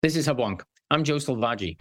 This is Hubwonk. I'm Joe Selvaggi.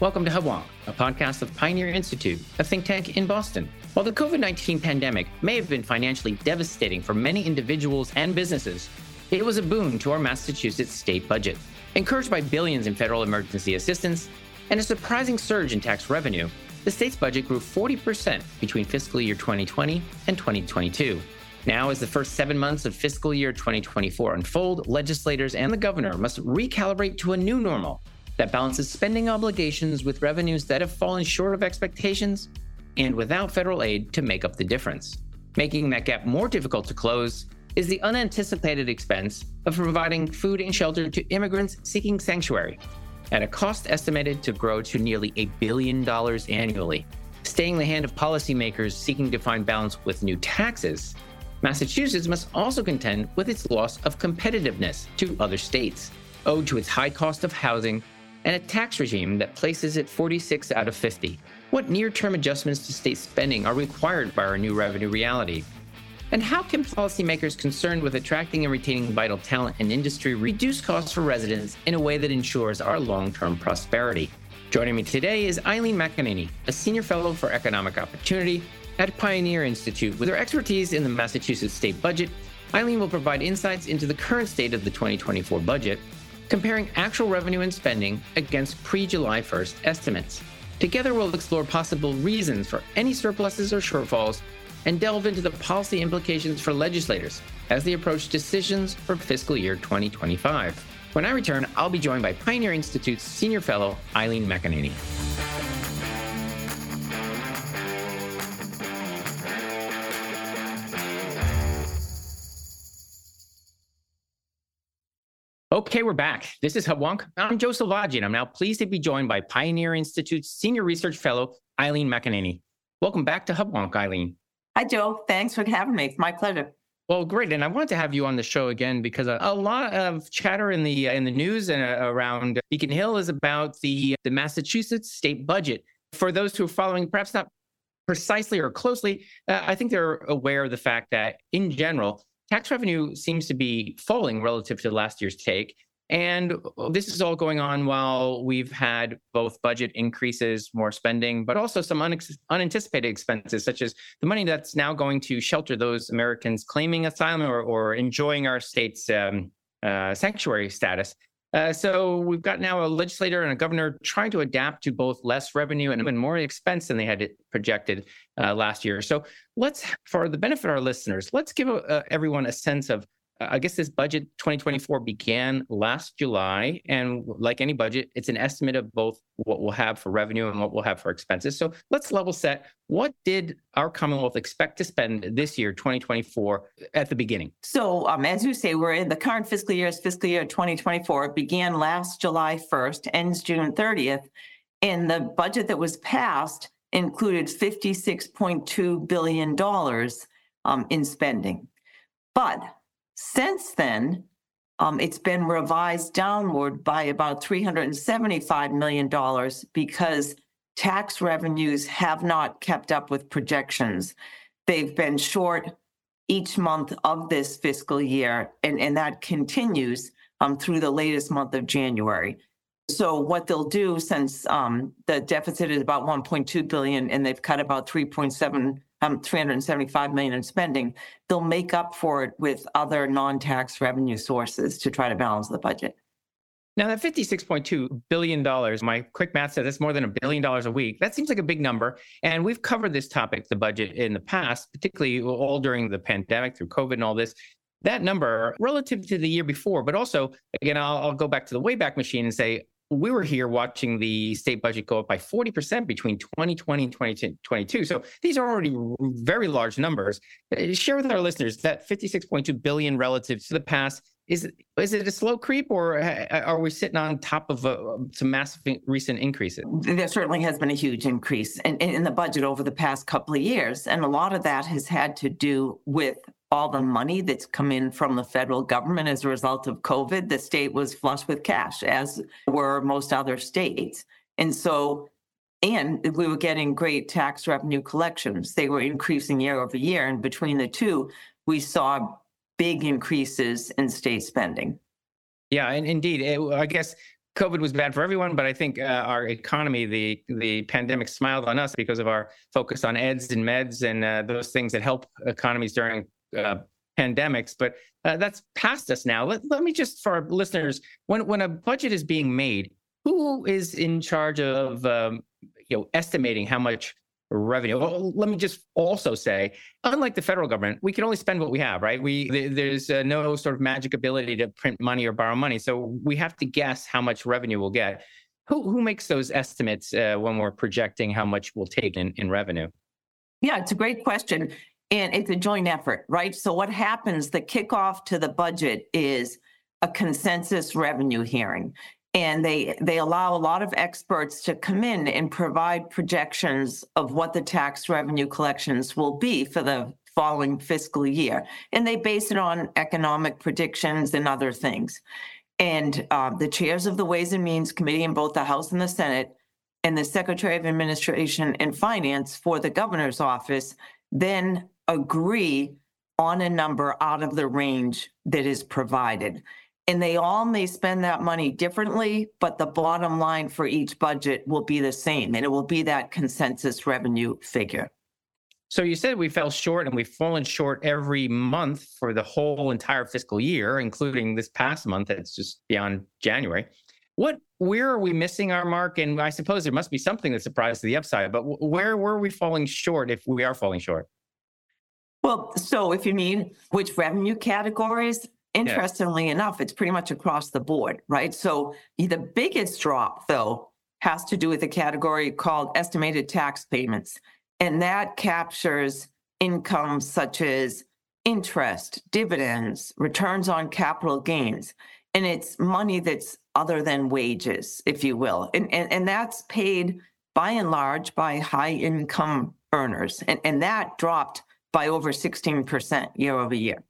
Welcome to Hubwonk, a podcast of Pioneer Institute, a think tank in Boston. While the COVID 19 pandemic may have been financially devastating for many individuals and businesses, it was a boon to our Massachusetts state budget. Encouraged by billions in federal emergency assistance and a surprising surge in tax revenue, the state's budget grew 40% between fiscal year 2020 and 2022. Now, as the first seven months of fiscal year 2024 unfold, legislators and the governor must recalibrate to a new normal that balances spending obligations with revenues that have fallen short of expectations and without federal aid to make up the difference. Making that gap more difficult to close is the unanticipated expense of providing food and shelter to immigrants seeking sanctuary at a cost estimated to grow to nearly a billion dollars annually. Staying the hand of policymakers seeking to find balance with new taxes, Massachusetts must also contend with its loss of competitiveness to other states, owed to its high cost of housing and a tax regime that places it 46 out of 50. What near term adjustments to state spending are required by our new revenue reality? And how can policymakers concerned with attracting and retaining vital talent and industry reduce costs for residents in a way that ensures our long term prosperity? Joining me today is Eileen McAnneny, a senior fellow for economic opportunity at Pioneer Institute. With her expertise in the Massachusetts state budget, Eileen will provide insights into the current state of the 2024 budget, comparing actual revenue and spending against pre July 1st estimates. Together, we'll explore possible reasons for any surpluses or shortfalls and delve into the policy implications for legislators as they approach decisions for fiscal year 2025. When I return, I'll be joined by Pioneer Institute's Senior Fellow, Eileen McAnneny. Okay, we're back. This is Hubwonk. I'm Joe Selvaggi, and I'm now pleased to be joined by Pioneer Institute's Senior Research Fellow, Eileen McAnneny. Welcome back to Hubwonk, Eileen. Hi, Joe. Thanks for having me. It's my pleasure. Well, great, and I wanted to have you on the show again because a, a lot of chatter in the in the news and uh, around Beacon Hill is about the the Massachusetts state budget. For those who are following, perhaps not precisely or closely, uh, I think they're aware of the fact that in general, tax revenue seems to be falling relative to last year's take. And this is all going on while we've had both budget increases, more spending, but also some unex- unanticipated expenses, such as the money that's now going to shelter those Americans claiming asylum or, or enjoying our state's um, uh, sanctuary status. Uh, so we've got now a legislator and a governor trying to adapt to both less revenue and even more expense than they had projected uh, last year. So let's, for the benefit of our listeners, let's give uh, everyone a sense of I guess this budget 2024 began last July. And like any budget, it's an estimate of both what we'll have for revenue and what we'll have for expenses. So let's level set. What did our Commonwealth expect to spend this year, 2024, at the beginning? So, um, as you say, we're in the current fiscal year is fiscal year 2024. It began last July 1st, ends June 30th. And the budget that was passed included $56.2 billion um, in spending. But since then, um, it's been revised downward by about $375 million because tax revenues have not kept up with projections. They've been short each month of this fiscal year, and, and that continues um, through the latest month of January. So what they'll do, since um, the deficit is about 1.2 billion and they've cut about 3.7 um, 375 million in spending, they'll make up for it with other non-tax revenue sources to try to balance the budget. Now, that $56.2 billion, my quick math says that's more than a billion dollars a week. That seems like a big number. And we've covered this topic, the budget, in the past, particularly all during the pandemic through COVID and all this. That number, relative to the year before, but also, again, I'll, I'll go back to the Wayback Machine and say we were here watching the state budget go up by 40% between 2020 and 2022. So these are already very large numbers. Uh, share with our listeners that 56.2 billion relative to the past. Is, is it a slow creep or are we sitting on top of uh, some massive recent increases? There certainly has been a huge increase in, in the budget over the past couple of years. And a lot of that has had to do with all the money that's come in from the federal government as a result of COVID, the state was flush with cash, as were most other states. And so and we were getting great tax revenue collections. They were increasing year over year. And between the two, we saw big increases in state spending. Yeah, and indeed, it, I guess COVID was bad for everyone, but I think uh, our economy, the the pandemic smiled on us because of our focus on eds and meds and uh, those things that help economies during uh, pandemics. But uh, that's past us now. Let, let me just, for our listeners, when when a budget is being made, who is in charge of um, you know estimating how much revenue. Well, let me just also say, unlike the federal government, we can only spend what we have, right? We there's uh, no sort of magic ability to print money or borrow money, so we have to guess how much revenue we'll get. Who who makes those estimates uh, when we're projecting how much we'll take in, in revenue? Yeah, it's a great question. And it's a joint effort, right? So what happens, the kickoff to the budget is a consensus revenue hearing. And they they allow a lot of experts to come in and provide projections of what the tax revenue collections will be for the following fiscal year. And they base it on economic predictions and other things. And uh, the chairs of the ways and means committee in both the house and the senate and the secretary of administration and finance for the governor's office then agree on a number out of the range that is provided and they all may spend that money differently, but the bottom line for each budget will be the same, and it will be that consensus revenue figure. So you said we fell short and we've fallen short every month for the whole entire fiscal year, including this past month that's just beyond January. What where are we missing our mark? And I suppose there must be something that surprised to the upside, but where were we falling short if we are falling short? Well, so if you mean which revenue categories, Interestingly enough, it's pretty much across the board, right? So the biggest drop, though, has to do with a category called estimated tax payments. And that captures income such as interest, dividends, returns on capital gains. And it's money that's other than wages, if you will. And, and, and that's paid by and large by high income earners. And, and that dropped by over 16% year over year.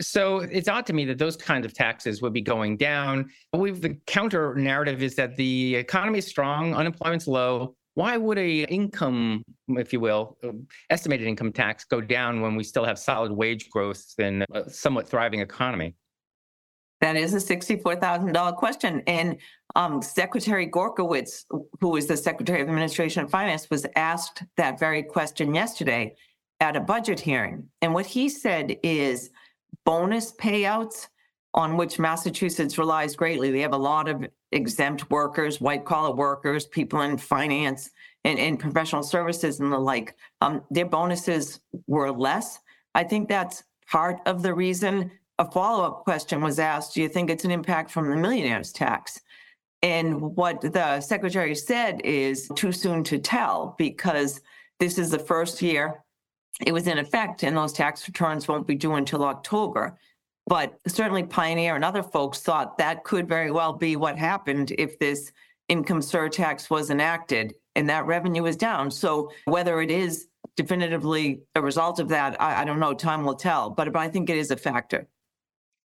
So it's odd to me that those kinds of taxes would be going down. We've the counter narrative is that the economy is strong, unemployment's low. Why would a income, if you will, um, estimated income tax go down when we still have solid wage growth and a somewhat thriving economy? That is a $64,000 question. And um, Secretary Gorzkowicz, who is the Secretary of Administration and Finance, was asked that very question yesterday at a budget hearing. And what he said is bonus payouts on which Massachusetts relies greatly. They have a lot of exempt workers, white collar workers, people in finance and, and professional services and the like. Um, their bonuses were less. I think that's part of the reason. A follow up question was asked Do you think it's an impact from the millionaire's tax? And what the secretary said is too soon to tell because this is the first year it was in effect, and those tax returns won't be due until October. But certainly Pioneer and other folks thought that could very well be what happened if this income surtax was enacted and that revenue is down. So whether it is definitively a result of that, I, I don't know. Time will tell. But, but I think it is a factor.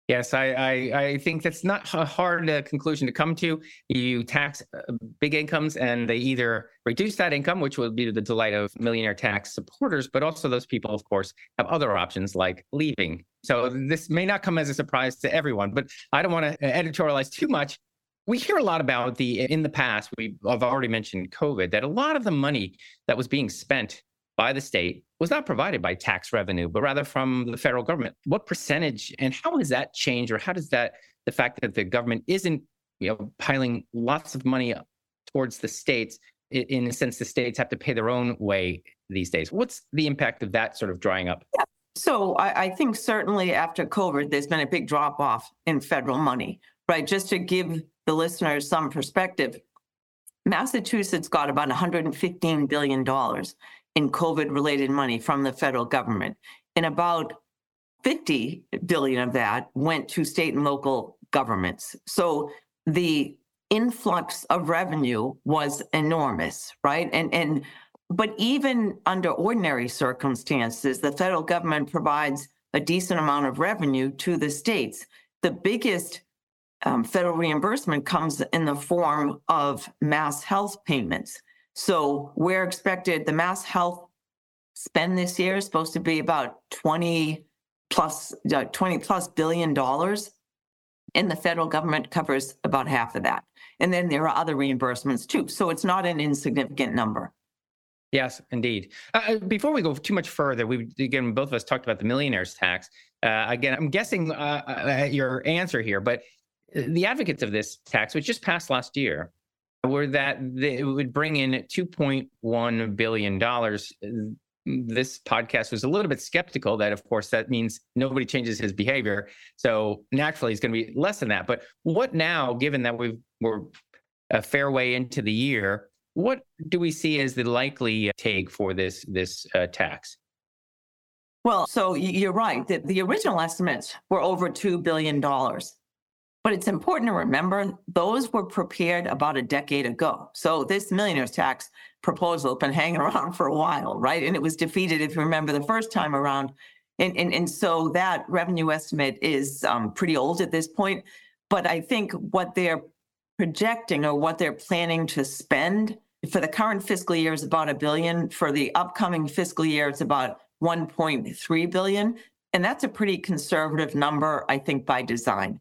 Yes, I, I, I, think that's not a hard uh, conclusion to come to. You tax uh, big incomes, and they either reduce that income, which would be to the delight of millionaire tax supporters, but also those people, of course, have other options like leaving. So this may not come as a surprise to everyone, but I don't want to editorialize too much. We hear a lot about the in the past. We have already mentioned COVID that a lot of the money that was being spent by the state was not provided by tax revenue, but rather from the federal government. What percentage and how has that changed, or how does that the fact that the government isn't you know piling lots of money towards the states in a sense the states have to pay their own way these days what's the impact of that sort of drying up yeah. so I, I think certainly after covid there's been a big drop off in federal money right just to give the listeners some perspective massachusetts got about 115 billion dollars in COVID related money from the federal government. And about 50 billion of that went to state and local governments. So the influx of revenue was enormous, right? And and but even under ordinary circumstances, the federal government provides a decent amount of revenue to the states. The biggest um, federal reimbursement comes in the form of MassHealth payments So we're expected, the MassHealth spend this year is supposed to be about 20 plus, uh, 20 plus billion dollars. And the federal government covers about half of that. And then there are other reimbursements too. So it's not an insignificant number. Yes, indeed. Uh, uh before we go too much further, we again both of us talked about the millionaires tax. Uh, again, I'm guessing uh, uh your answer here, but the advocates of this tax, which just passed last year, were that it would bring in 2.1 billion dollars. This podcast was a little bit skeptical that, of course, that means nobody changes his behavior. So naturally, it's going to be less than that. But what now, given that we we're a fair way into the year, what do we see as the likely take for this this uh, tax? Well, so you're right. The original estimates were over $2 billion. But it's important to remember those were prepared about a decade ago. So this millionaire's tax proposal has been hanging around for a while, right? And it was defeated, if you remember, the first time around. And, and, and so that revenue estimate is um, pretty old at this point. But I think what they're projecting or what they're planning to spend for the current fiscal year is about a billion. For the upcoming fiscal year, it's about 1.3 billion. And that's a pretty conservative number, I think, by design.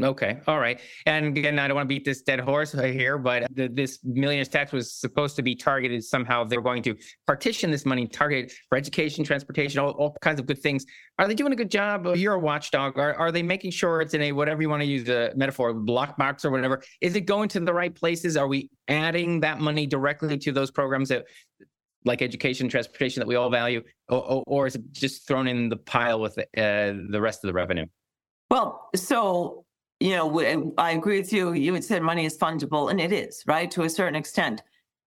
Okay. All right. And again, I don't want to beat this dead horse here, but the, this millionaires tax was supposed to be targeted somehow. They're going to partition this money, target for education, transportation, all, all kinds of good things. Are they doing a good job? You're a watchdog. Are, are they making sure it's in a, whatever you want to use the metaphor, block box or whatever? Is it going to the right places? Are we adding that money directly to those programs that like education, transportation that we all value? Or, or is it just thrown in the pile with uh, the rest of the revenue? Well, so you know, I agree with you. You had said money is fungible, and it is, right, to a certain extent.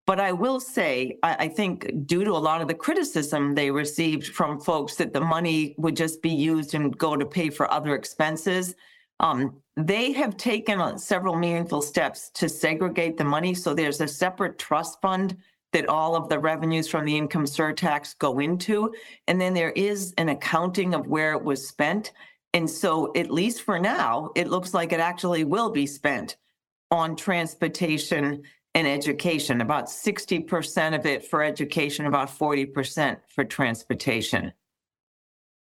But I will say, I, think due to a lot of the criticism they received from folks that the money would just be used and go to pay for other expenses, um, they have taken several meaningful steps to segregate the money. So there's a separate trust fund that all of the revenues from the income surtax go into. And then there is an accounting of where it was spent. And so, at least for now, it looks like it actually will be spent on transportation and education, about 60% of it for education, about 40% for transportation.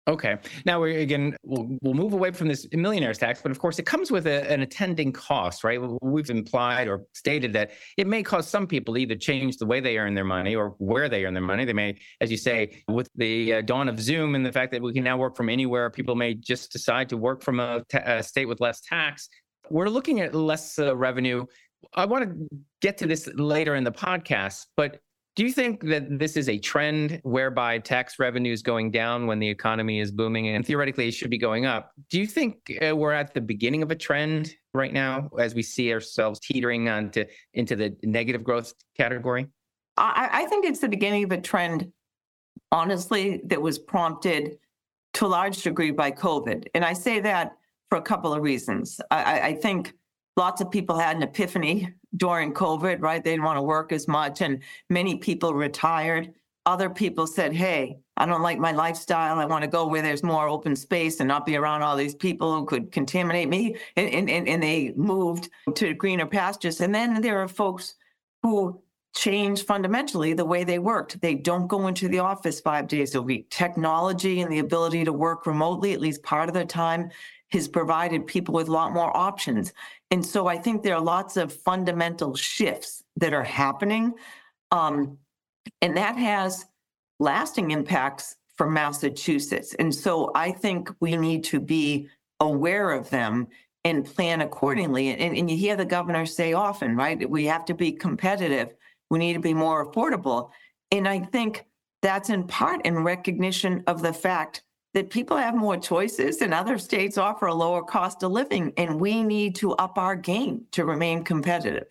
Okay. Now we again we'll, we'll move away from this millionaire's tax, but of course it comes with a, an attending cost, right? We've implied or stated that it may cause some people to either change the way they earn their money or where they earn their money. They may, as you say, with the uh, dawn of Zoom and the fact that we can now work from anywhere, people may just decide to work from a, a state with less tax. We're looking at less uh, revenue. I want to get to this later in the podcast, but do you think that this is a trend whereby tax revenue is going down when the economy is booming and theoretically it should be going up? Do you think uh, we're at the beginning of a trend right now as we see ourselves teetering onto into the negative growth category? I, I think it's the beginning of a trend, honestly, that was prompted to a large degree by COVID. And I say that for a couple of reasons. I, I think lots of people had an epiphany during COVID, right? They didn't want to work as much, and many people retired. Other people said, Hey, I don't like my lifestyle. I want to go where there's more open space and not be around all these people who could contaminate me. And, and, and they moved to greener pastures. And then there are folks who changed fundamentally the way they worked. They don't go into the office five days a week. Technology and the ability to work remotely, at least part of the time, has provided people with a lot more options. And so I think there are lots of fundamental shifts that are happening. Um, and that has lasting impacts for Massachusetts. And so I think we need to be aware of them and plan accordingly. And, and you hear the governor say often, right? We have to be competitive. We need to be more affordable. And I think that's in part in recognition of the fact that people have more choices and other states offer a lower cost of living, and we need to up our game to remain competitive.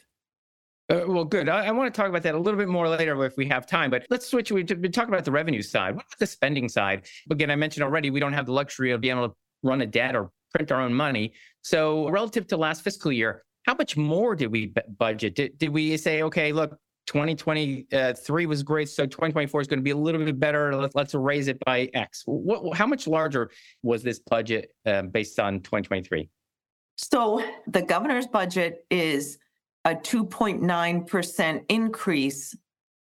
Uh, well, good. I, I, want to talk about that a little bit more later if we have time, but let's switch. We've been talking about the revenue side. What about the spending side? Again, I mentioned already we don't have the luxury of being able to run a debt or print our own money. So, relative to last fiscal year, how much more did we budget? Did, did we say, okay, look, 2023 was great, so 2024 is going to be a little bit better. Let's, let's raise it by X. What, how much larger was this budget uh, based on 2023? So the governor's budget is a 2.9% increase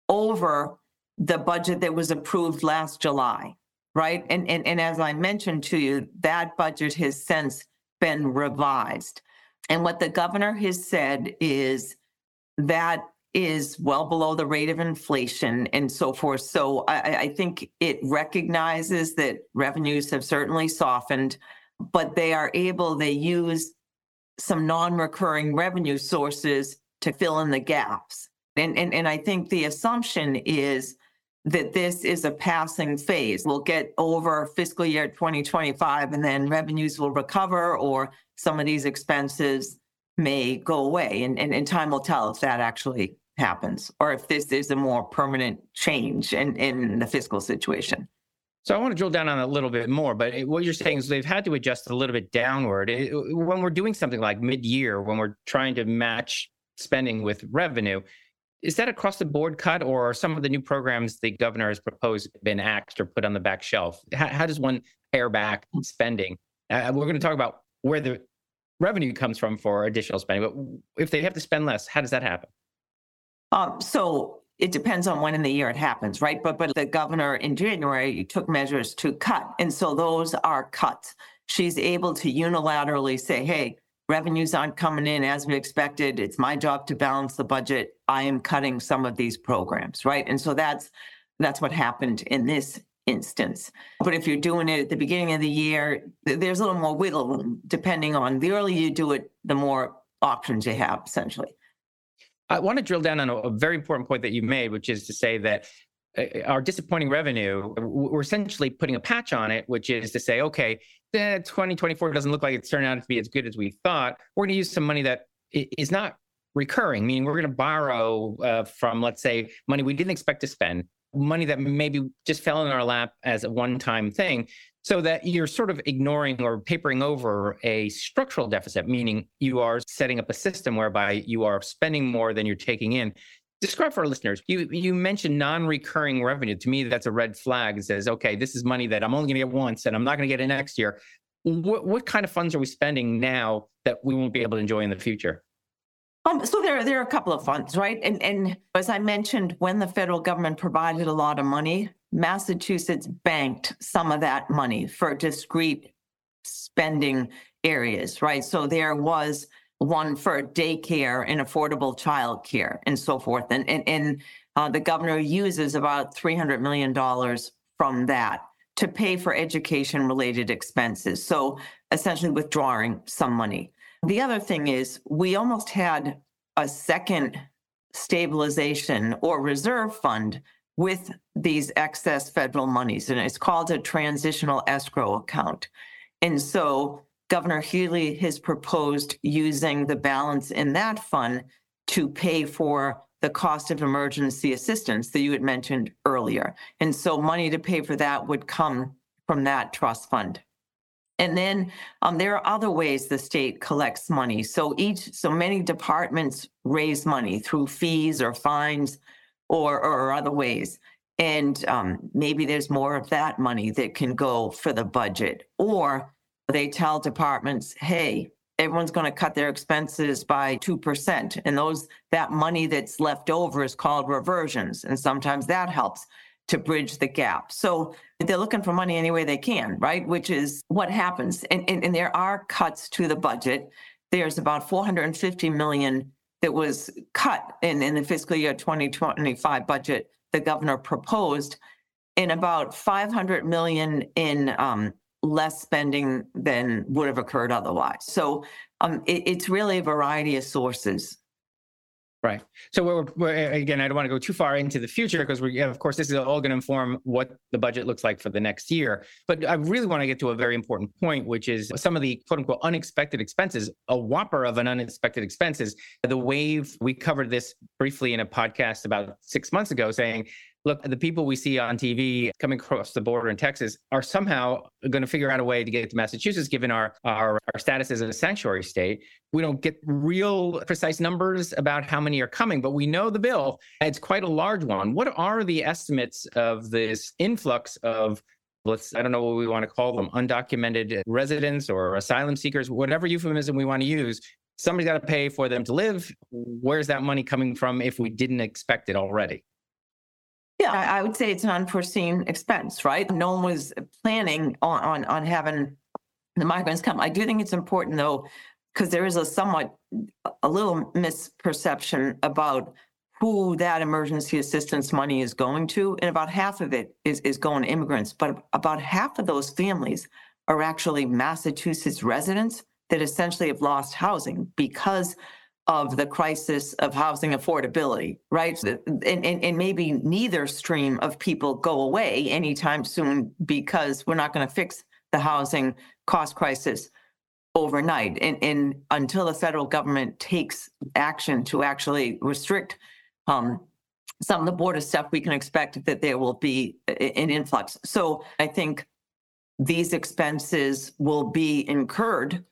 over the budget that was approved last July, right? And, and, and as I mentioned to you, that budget has since been revised. And what the governor has said is that is well below the rate of inflation and so forth. So I, I think it recognizes that revenues have certainly softened, but they are able, they use some non-recurring revenue sources to fill in the gaps. And, and, and I think the assumption is that this is a passing phase. We'll get over fiscal year 2025 and then revenues will recover or some of these expenses may go away. And, and, and time will tell if that actually happens or if this is a more permanent change in, in the fiscal situation. So I want to drill down on a little bit more, but what you're saying is they've had to adjust a little bit downward. When we're doing something like mid-year, when we're trying to match spending with revenue, is that across the board cut or are some of the new programs the governor has proposed been axed or put on the back shelf? How, how does one pare back spending? Uh, we're going to talk about where the revenue comes from for additional spending, but if they have to spend less, how does that happen? Um, so it depends on when in the year it happens, right? But but the governor in January took measures to cut, and so those are cuts. She's able to unilaterally say, "Hey, revenues aren't coming in as we expected. It's my job to balance the budget. I am cutting some of these programs, right?" And so that's that's what happened in this instance. But if you're doing it at the beginning of the year, there's a little more wiggle room depending on the earlier you do it, the more options you have essentially. I want to drill down on a, a very important point that you made, which is to say that uh, our disappointing revenue, we're essentially putting a patch on it, which is to say, okay, the 2024 doesn't look like it's turning out to be as good as we thought. We're going to use some money that is not recurring, meaning we're going to borrow uh, from, let's say, money we didn't expect to spend, money that maybe just fell in our lap as a one time thing, so that you're sort of ignoring or papering over a structural deficit, meaning you are setting up a system whereby you are spending more than you're taking in. Describe for our listeners. You you mentioned non-recurring revenue. To me, that's a red flag. It says, okay, this is money that I'm only going to get once, and I'm not going to get it next year. What what kind of funds are we spending now that we won't be able to enjoy in the future? Um, so there, there are a couple of funds, right? And and as I mentioned, when the federal government provided a lot of money, Massachusetts banked some of that money for discrete spending areas, right? So there was one for daycare and affordable childcare and so forth. And and, and uh, the governor uses about three hundred million dollars from that to pay for education related expenses. So essentially withdrawing some money. The other thing is, we almost had a second stabilization or reserve fund with these excess federal monies, and it's called a transitional escrow account. And so Governor Healey has proposed using the balance in that fund to pay for the cost of emergency assistance that you had mentioned earlier. And so money to pay for that would come from that trust fund. And then um, there are other ways the state collects money. So each, so many departments raise money through fees or fines or, or other ways. And um, maybe there's more of that money that can go for the budget. Or they tell departments, hey, everyone's going to cut their expenses by 2%. And those that money that's left over is called reversions. And sometimes that helps to bridge the gap. So they're looking for money any way they can, right? Which is what happens. And, and, and there are cuts to the budget. There's about 450 million that was cut in, in the fiscal year 2025 budget the governor proposed, and about 500 million in um, less spending than would have occurred otherwise. So um, it, it's really a variety of sources. Right. So we're, we're, again, I don't want to go too far into the future because we, of course, this is all going to inform what the budget looks like for the next year. But I really want to get to a very important point, which is some of the quote unquote unexpected expenses. A whopper of an unexpected expenses. The wave we covered this briefly in a podcast about six months ago, saying look, the people we see on TV coming across the border in Texas are somehow going to figure out a way to get to Massachusetts, given our, our, our status as a sanctuary state. We don't get real precise numbers about how many are coming, but we know the bill. It's quite a large one. What are the estimates of this influx of let's i don't know what we want to call them undocumented residents or asylum seekers whatever euphemism we want to use somebody's got to pay for them to live. Where's that money coming from if we didn't expect it already? Yeah, I would say it's an unforeseen expense, right? No one was planning on, on, on having the migrants come. I do think it's important though, because there is a somewhat, a little misperception about who that emergency assistance money is going to. And about half of it is, is going to immigrants, but about half of those families are actually Massachusetts residents that essentially have lost housing because of the crisis of housing affordability, right? And, and, and maybe neither stream of people go away anytime soon because we're not going to fix the housing cost crisis overnight. And, and until the federal government takes action to actually restrict um, some of the border stuff, we can expect that there will be an influx. So I think these expenses will be incurred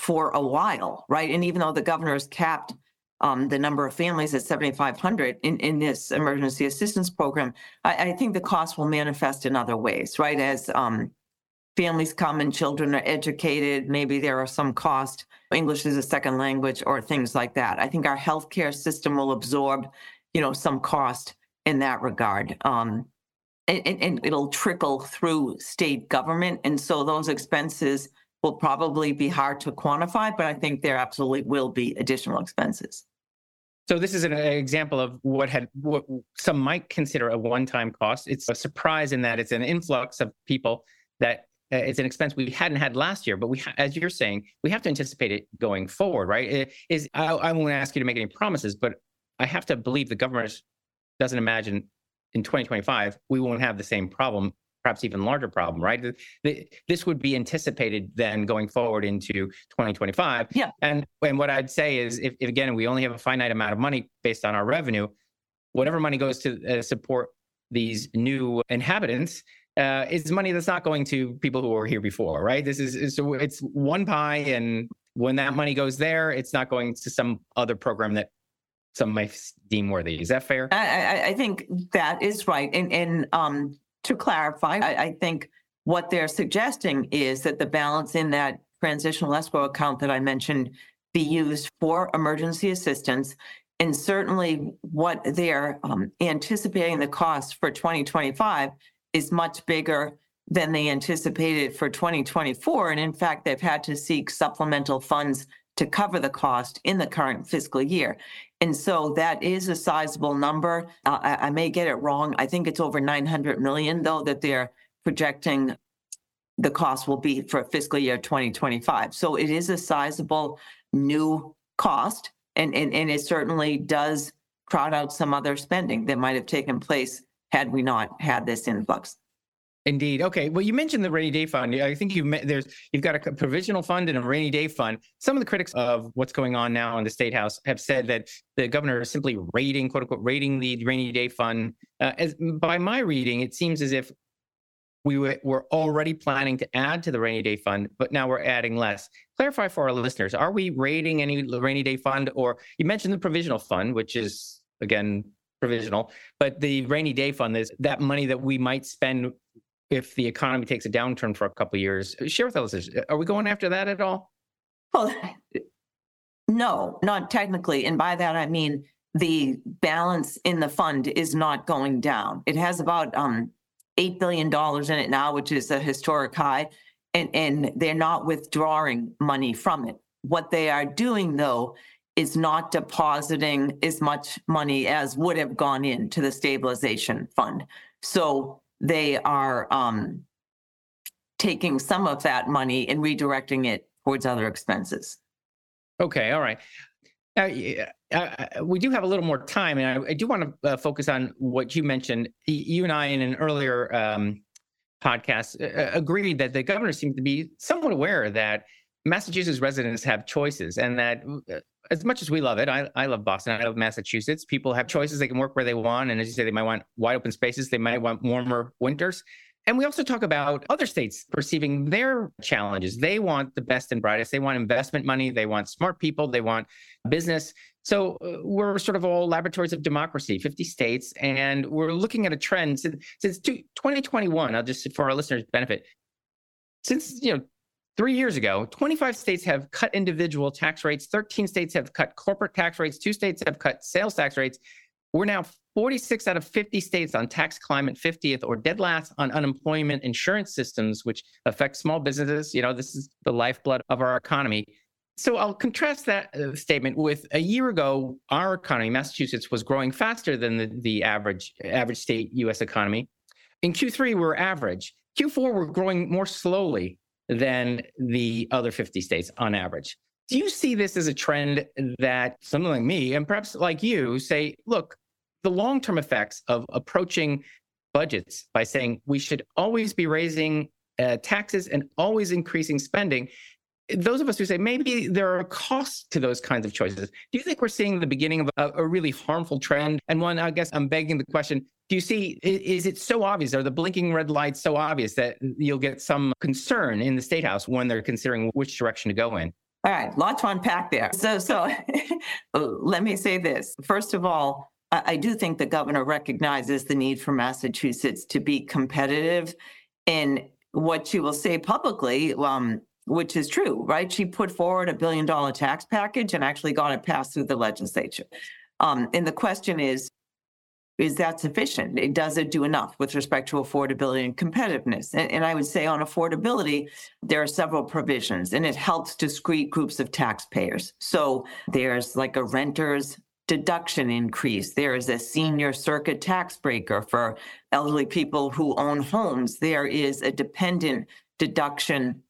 for a while, right? And even though the governor has capped um, the number of families at 7,500 in, in this emergency assistance program, I, I, think the cost will manifest in other ways, right? As um, families come and children are educated, maybe there are some cost, English is a second language or things like that. I think our healthcare system will absorb, you know, some cost in that regard. Um, and, and it'll trickle through state government. And so those expenses will probably be hard to quantify, but I think there absolutely will be additional expenses. So this is an example of what had what some might consider a one-time cost. It's a surprise in that it's an influx of people that uh, it's an expense we hadn't had last year, but we, as you're saying, we have to anticipate it going forward, right? It is I, I won't ask you to make any promises, but I have to believe the government doesn't imagine in 2025 we won't have the same problem perhaps even larger problem, right? This would be anticipated then going forward into 2025. Yeah. And and what I'd say is, if, if again we only have a finite amount of money based on our revenue, whatever money goes to uh, support these new inhabitants uh, is money that's not going to people who were here before, right? This is so it's one pie, and when that money goes there, it's not going to some other program that some might deem worthy. Is that fair? I, I think that is right, and and um, to clarify, I, I think what they're suggesting is that the balance in that transitional escrow account that I mentioned be used for emergency assistance. And certainly what they're um, anticipating the cost for 2025 is much bigger than they anticipated for 2024. And in fact, they've had to seek supplemental funds to cover the cost in the current fiscal year. And so that is a sizable number. Uh, I, I, may get it wrong. I think it's over 900 million, though, that they're projecting the cost will be for fiscal year 2025. So it is a sizable new cost, and, and, and it certainly does crowd out some other spending that might have taken place had we not had this influx. Indeed. Okay. Well, you mentioned the rainy day fund. I think you there's you've got a provisional fund and a rainy day fund. Some of the critics of what's going on now in the state house have said that the governor is simply raiding, quote unquote, raiding the rainy day fund. Uh, as by my reading, it seems as if we were already planning to add to the rainy day fund, but now we're adding less. Clarify for our listeners: Are we raiding any rainy day fund, or you mentioned the provisional fund, which is again provisional, but the rainy day fund is that money that we might spend if the economy takes a downturn for a couple of years. Share with us, are we going after that at all? Well, no, not technically. And by that, I mean the balance in the fund is not going down. It has about um, $8 billion in it now, which is a historic high, and, and they're not withdrawing money from it. What they are doing, though, is not depositing as much money as would have gone into the stabilization fund. So they are um, taking some of that money and redirecting it towards other expenses. Okay, all right. Uh, uh, we do have a little more time, and I, I do want to uh, focus on what you mentioned. You and I, in an earlier um, podcast, uh, uh, agreed that the governor seemed to be somewhat aware that Massachusetts residents have choices, and that uh, as much as we love it, I, I love Boston. I love Massachusetts. People have choices. They can work where they want. And as you say, they might want wide open spaces. They might want warmer winters. And we also talk about other states perceiving their challenges. They want the best and brightest. They want investment money. They want smart people. They want business. So uh, we're sort of all laboratories of democracy, 50 states, and we're looking at a trend since, since 2021. I'll just for our listeners' benefit, since you know Three years ago, 25 states have cut individual tax rates, 13 states have cut corporate tax rates, two states have cut sales tax rates. We're now 46 out of 50 states on tax climate 50th or dead last on unemployment insurance systems, which affect small businesses. You know, this is the lifeblood of our economy. So I'll contrast that uh, statement with a year ago, our economy, Massachusetts, was growing faster than the, the average average state U.S. economy. In Q3, we're average. Q4, we're growing more slowly than the other 50 states on average. Do you see this as a trend that someone like me and perhaps like you say, look, the long term effects of approaching budgets by saying we should always be raising uh, taxes and always increasing spending those of us who say maybe there are costs to those kinds of choices, do you think we're seeing the beginning of a, a, really harmful trend? And one, I guess I'm begging the question do you see, is it so obvious? Are the blinking red lights so obvious that you'll get some concern in the State House when they're considering which direction to go in? All right, lot to unpack there. So, so let me say this. First of all, I do think the governor recognizes the need for Massachusetts to be competitive in what she will say publicly, um, which is true, right? She put forward a billion dollar tax package and actually got it passed through the legislature. Um, and the question is, is that sufficient? Does it do enough with respect to affordability and competitiveness? And, and I would say on affordability, there are several provisions and it helps discrete groups of taxpayers. So there's like a renter's deduction increase. There is a senior circuit tax breaker for elderly people who own homes. There is a dependent deduction,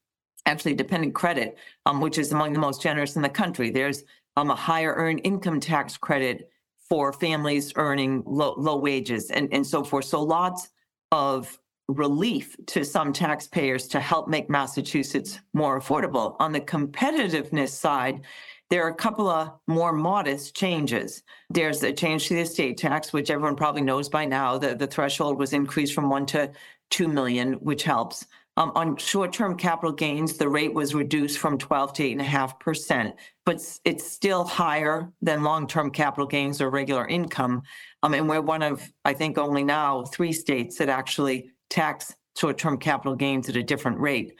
actually dependent credit, um, which is among the most generous in the country. There's um, a higher earned income tax credit for families earning low, low wages and, and so forth. So lots of relief to some taxpayers to help make Massachusetts more affordable. On the competitiveness side, there are a couple of more modest changes. There's a change to the estate tax, which everyone probably knows by now. The, the threshold was increased from one to two million, which helps. Um, on short-term capital gains, the rate was reduced from 12 to 8.5%, but it's still higher than long-term capital gains or regular income. Um, and we're one of, I think, only now three states that actually tax short-term capital gains at a different rate.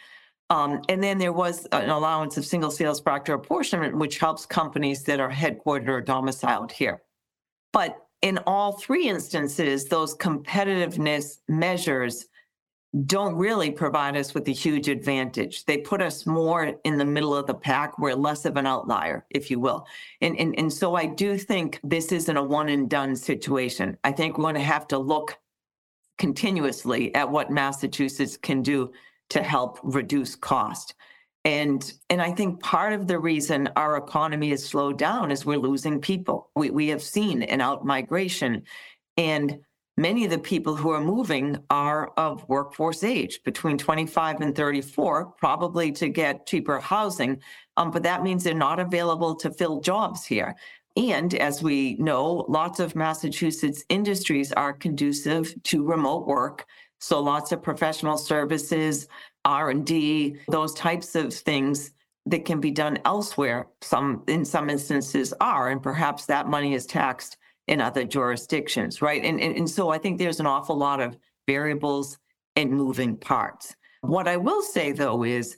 Um, and then there was an allowance of single sales factor apportionment, which helps companies that are headquartered or domiciled here. But in all three instances, those competitiveness measures don't really provide us with a huge advantage. They put us more in the middle of the pack. We're less of an outlier, if you will. And, and, and so I do think this isn't a one and done situation. I think we're going to have to look continuously at what Massachusetts can do to help reduce cost. And and I think part of the reason our economy has slowed down is we're losing people. We we have seen an out migration, and many of the people who are moving are of workforce age, between 25 and 34, probably to get cheaper housing. Um, but that means they're not available to fill jobs here. And as we know, lots of Massachusetts industries are conducive to remote work. So lots of professional services, R&D, those types of things that can be done elsewhere, some in some instances are, and perhaps that money is taxed in other jurisdictions, right? And, and, and so I think there's an awful lot of variables and moving parts. What I will say though is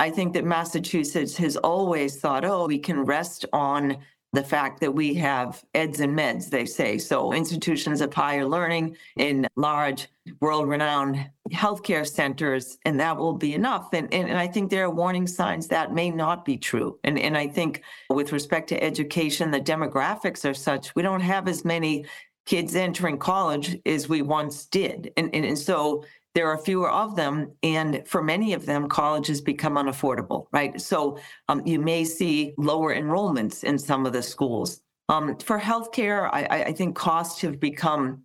I think that Massachusetts has always thought, oh, we can rest on the fact that we have eds and meds, they say. So institutions of higher learning in large world renowned healthcare centers, and that will be enough. And, and, and, I think there are warning signs that may not be true. And, and I think with respect to education, the demographics are such we don't have as many kids entering college as we once did. And, and, and so there are fewer of them. And for many of them, colleges become unaffordable, right? So um, you may see lower enrollments in some of the schools. Um, for healthcare, I, I think costs have become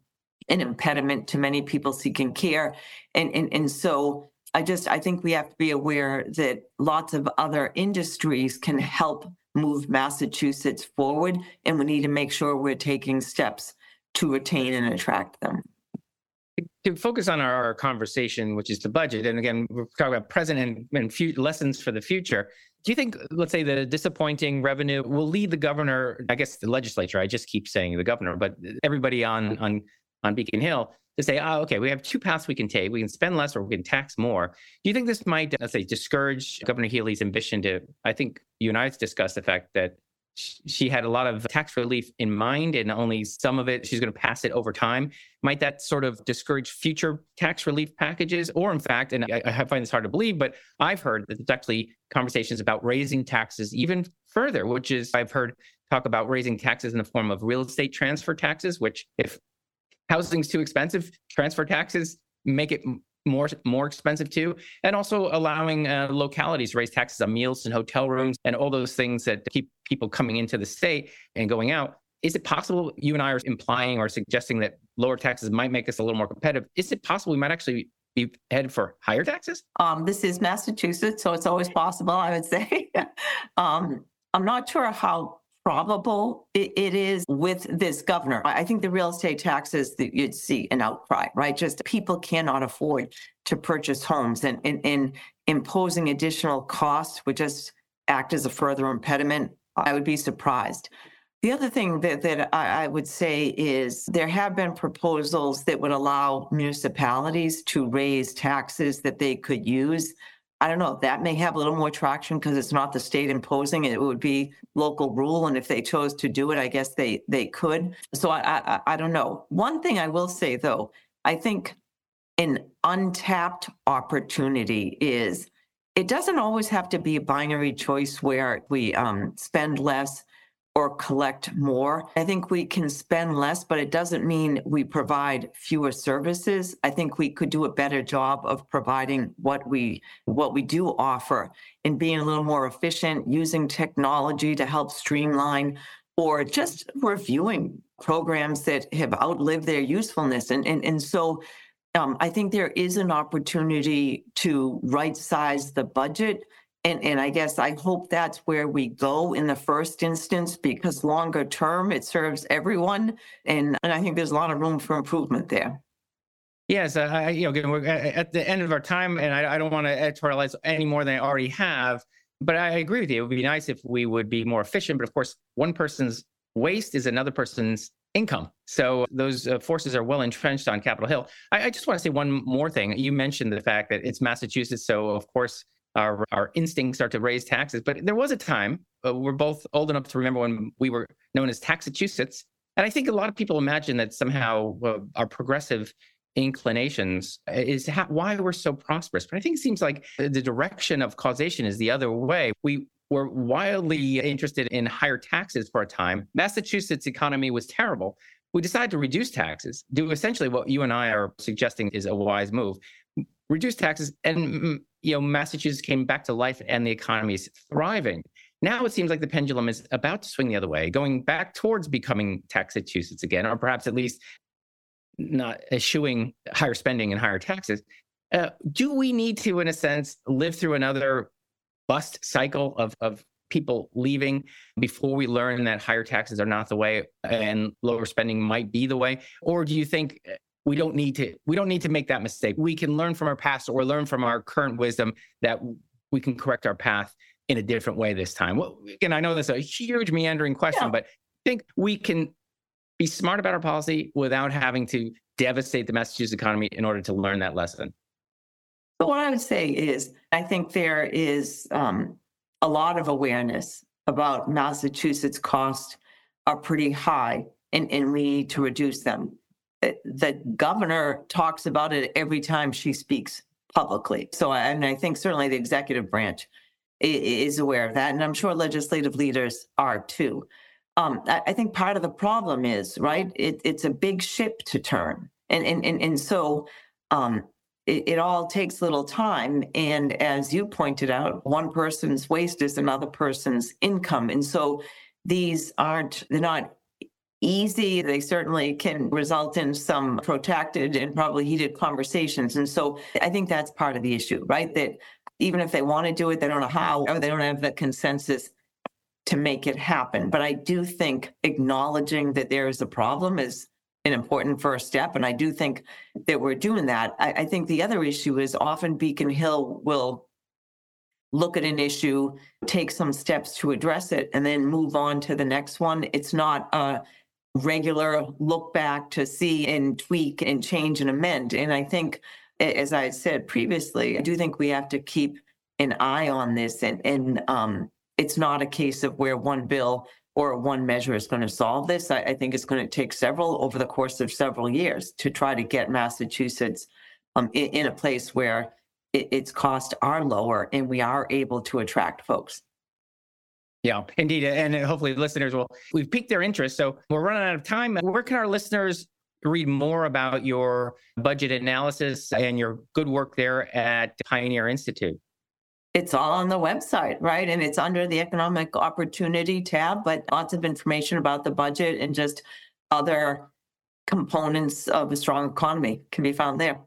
an impediment to many people seeking care. And, and, and so I just, I think we have to be aware that lots of other industries can help move Massachusetts forward. And we need to make sure we're taking steps to retain and attract them to focus on our, our, conversation, which is the budget, and again, we're talking about present and, and lessons for the future. Do you think, let's say, the disappointing revenue will lead the governor, I guess the legislature, I just keep saying the governor, but everybody on on on Beacon Hill to say, oh, okay, we have two paths we can take. We can spend less or we can tax more. Do you think this might, let's say, discourage Governor Healey's ambition to, I think you and I discussed the fact that she had a lot of tax relief in mind and only some of it she's going to pass it over time. Might that sort of discourage future tax relief packages? Or in fact and I, I, find this hard to believe but i've heard that there's actually conversations about raising taxes even further which is i've heard talk about raising taxes in the form of real estate transfer taxes which if housing's too expensive transfer taxes make it more more expensive too, and also allowing uh, localities raise taxes on meals and hotel rooms and all those things that keep people coming into the state and going out. Is it possible you and I are implying or suggesting that lower taxes might make us a little more competitive? Is it possible we might actually be headed for higher taxes? Um, this is Massachusetts, so it's always possible. I would say. um, I'm not sure how probable it, it is with this governor. I think the real estate taxes that you'd see an outcry, right? Just people cannot afford to purchase homes and, and, and imposing additional costs would just act as a further impediment. I would be surprised. The other thing that, that I, I, would say is there have been proposals that would allow municipalities to raise taxes that they could use I don't know, that may have a little more traction because it's not the state imposing it. It would be local rule. And if they chose to do it, I guess they they could. So I I, I don't know. One thing I will say though, I think an untapped opportunity is it doesn't always have to be a binary choice where we um, spend less or collect more. I think we can spend less, but it doesn't mean we provide fewer services. I think we could do a better job of providing what we what we do offer and being a little more efficient, using technology to help streamline or just reviewing programs that have outlived their usefulness. And and, and so um, I think there is an opportunity to right size the budget and, and I guess I hope that's where we go in the first instance because longer term it serves everyone. And, and I think there's a lot of room for improvement there. Yes, I, you know, again, we're at the end of our time, and I, I don't want to editorialize any more than I already have. But I agree with you. It would be nice if we would be more efficient. But of course, one person's waste is another person's income. So those uh, forces are well entrenched on Capitol Hill. I, I just want to say one more thing. You mentioned the fact that it's Massachusetts, so of course our our instincts start to raise taxes. But there was a time uh, we're both old enough to remember when we were known as Taxachusetts, and I think a lot of people imagine that somehow uh, our progressive inclinations is ha- why we're so prosperous. But I think it seems like the direction of causation is the other way. We were wildly interested in higher taxes for a time. Massachusetts' economy was terrible. We decided to reduce taxes, do essentially what you and I are suggesting is a wise move. Reduce taxes, and you know, Massachusetts came back to life and the economy is thriving. Now it seems like the pendulum is about to swing the other way, going back towards becoming Taxachusetts again, or perhaps at least not eschewing higher spending and higher taxes. Uh, do we need to, in a sense, live through another bust cycle of, of people leaving before we learn that higher taxes are not the way and lower spending might be the way? Or do you think we don't need to we don't need to make that mistake. We can learn from our past or learn from our current wisdom that we can correct our path in a different way this time. Well again i know that's a huge meandering question yeah. but i think we can be smart about our policy without having to devastate the massachusetts economy in order to learn that lesson. So what i would say is i think there is um, a lot of awareness about massachusetts costs are pretty high and, and we need to reduce them the governor talks about it every time she speaks publicly. So, I and I think certainly the executive branch is aware of that, and I'm sure legislative leaders are too. Um, I, think part of the problem is right. It, it's a big ship to turn, and and and, and so um, it, it all takes little time. And as you pointed out, one person's waste is another person's income, and so these aren't they're not easy. They certainly can result in some protracted and probably heated conversations. And so I think that's part of the issue, right? That even if they want to do it, they don't know how, or they don't have the consensus to make it happen. But I do think acknowledging that there is a problem is an important first step. And I do think that we're doing that. I, I think the other issue is often Beacon Hill will look at an issue, take some steps to address it, and then move on to the next one. It's not a regular look back to see and tweak and change and amend. And I think, as I said previously, I do think we have to keep an eye on this and, and um, it's not a case of where one bill or one measure is going to solve this. I, I think it's going to take several over the course of several years to try to get Massachusetts um, in, in a place where it, its costs are lower and we are able to attract folks. Yeah, indeed. And hopefully listeners will, we've piqued their interest. So we're running out of time. Where can our listeners read more about your budget analysis and your good work there at Pioneer Institute? It's all on the website, right? And it's under the economic opportunity tab, but lots of information about the budget and just other components of a strong economy can be found there.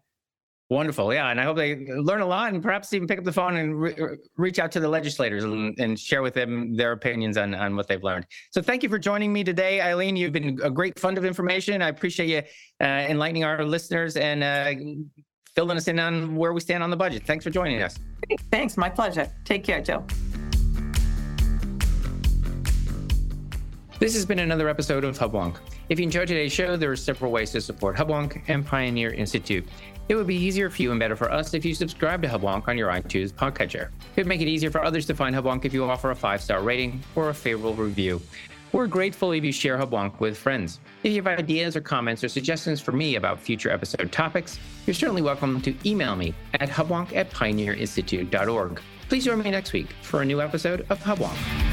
Wonderful. Yeah. And I hope they learn a lot and perhaps even pick up the phone and re- reach out to the legislators and, and, share with them their opinions on, on what they've learned. So thank you for joining me today, Eileen. You've been a great fund of information. I appreciate you uh, enlightening our listeners and uh, filling us in on where we stand on the budget. Thanks for joining us. Thanks. My pleasure. Take care, Joe. This has been another episode of Hubwonk. If you enjoyed today's show, there are several ways to support Hubwonk and Pioneer Institute. It would be easier for you and better for us if you subscribe to Hubwonk on your iTunes podcatcher. It would make it easier for others to find Hubwonk if you offer a five star rating or a favorable review. We're grateful if you share Hubwonk with friends. If you have ideas or comments or suggestions for me about future episode topics, you're certainly welcome to email me at hubwonk at pioneerinstitute.org. Please join me next week for a new episode of Hubwonk.